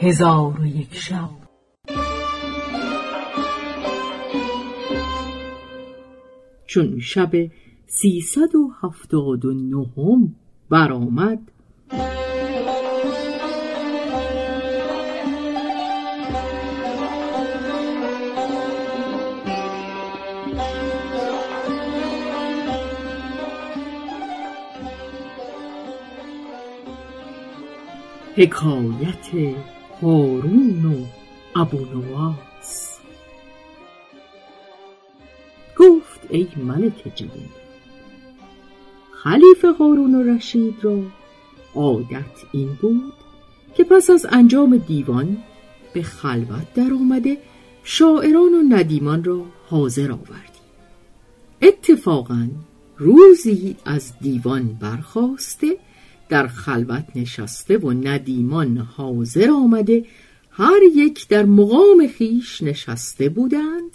هزار و یک شب. چون شب سیصد و هفتاد و نهم برآمد حکایت هارون و ابونواس گفت ای ملک جوان خلیفه هارون رشید را عادت این بود که پس از انجام دیوان به خلوت در آمده شاعران و ندیمان را حاضر آوردی. اتفاقا روزی از دیوان برخواسته در خلوت نشسته و ندیمان حاضر آمده هر یک در مقام خیش نشسته بودند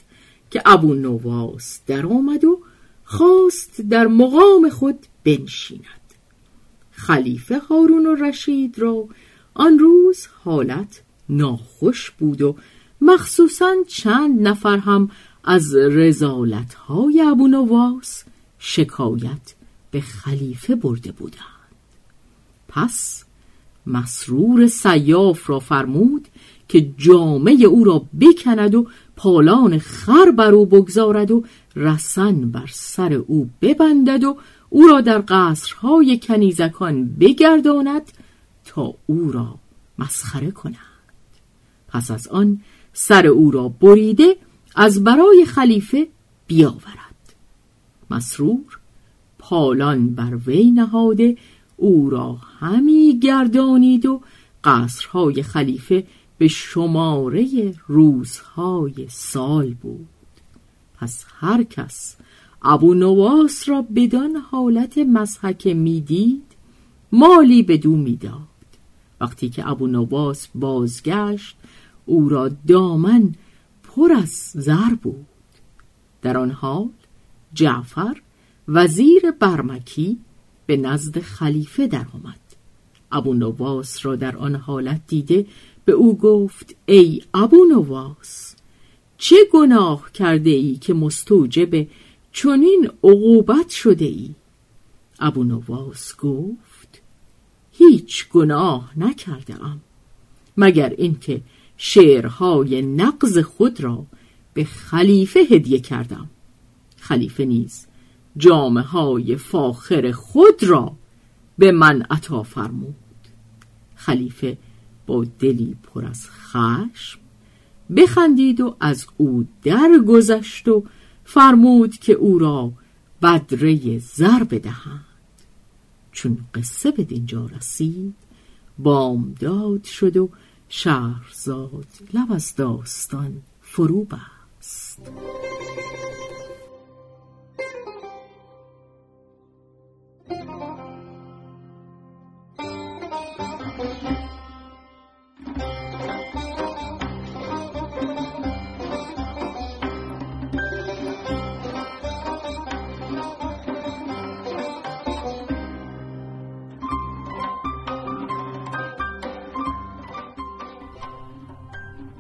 که ابو نواس در آمد و خواست در مقام خود بنشیند. خلیفه هارون و رشید را آن روز حالت ناخوش بود و مخصوصا چند نفر هم از رزالت های ابو نواس شکایت به خلیفه برده بودند. پس مسرور سیاف را فرمود که جامعه او را بکند و پالان خر بر او بگذارد و رسن بر سر او ببندد و او را در قصرهای کنیزکان بگرداند تا او را مسخره کند. پس از آن سر او را بریده از برای خلیفه بیاورد. مسرور پالان بر وی نهاده او را همی گردانید و قصرهای خلیفه به شماره روزهای سال بود. پس هر کس ابو نواس را بدان حالت مزحکه می‌دید مالی به دو می‌داد. وقتی که ابو نواس بازگشت او را دامن پر از زر بود. در آن حال جعفر وزیر برمکی به نزد خلیفه در آمد ابو نواس را در آن حالت دیده به او گفت ای ابو نواس چه گناه کرده ای که مستوجب چنین عقوبت شده ای؟ ابو نواس گفت هیچ گناه نکرده ام مگر اینکه شعرهای نقض خود را به خلیفه هدیه کردم. خلیفه نیز جامعه های فاخر خود را به من عطا فرمود. خلیفه با دلی پر از خشم بخندید و از او درگذشت و فرمود که او را بدره زر بدهند. چون قصه به دینجا رسید بامداد شد و شهرزاد لب از داستان فرو بست.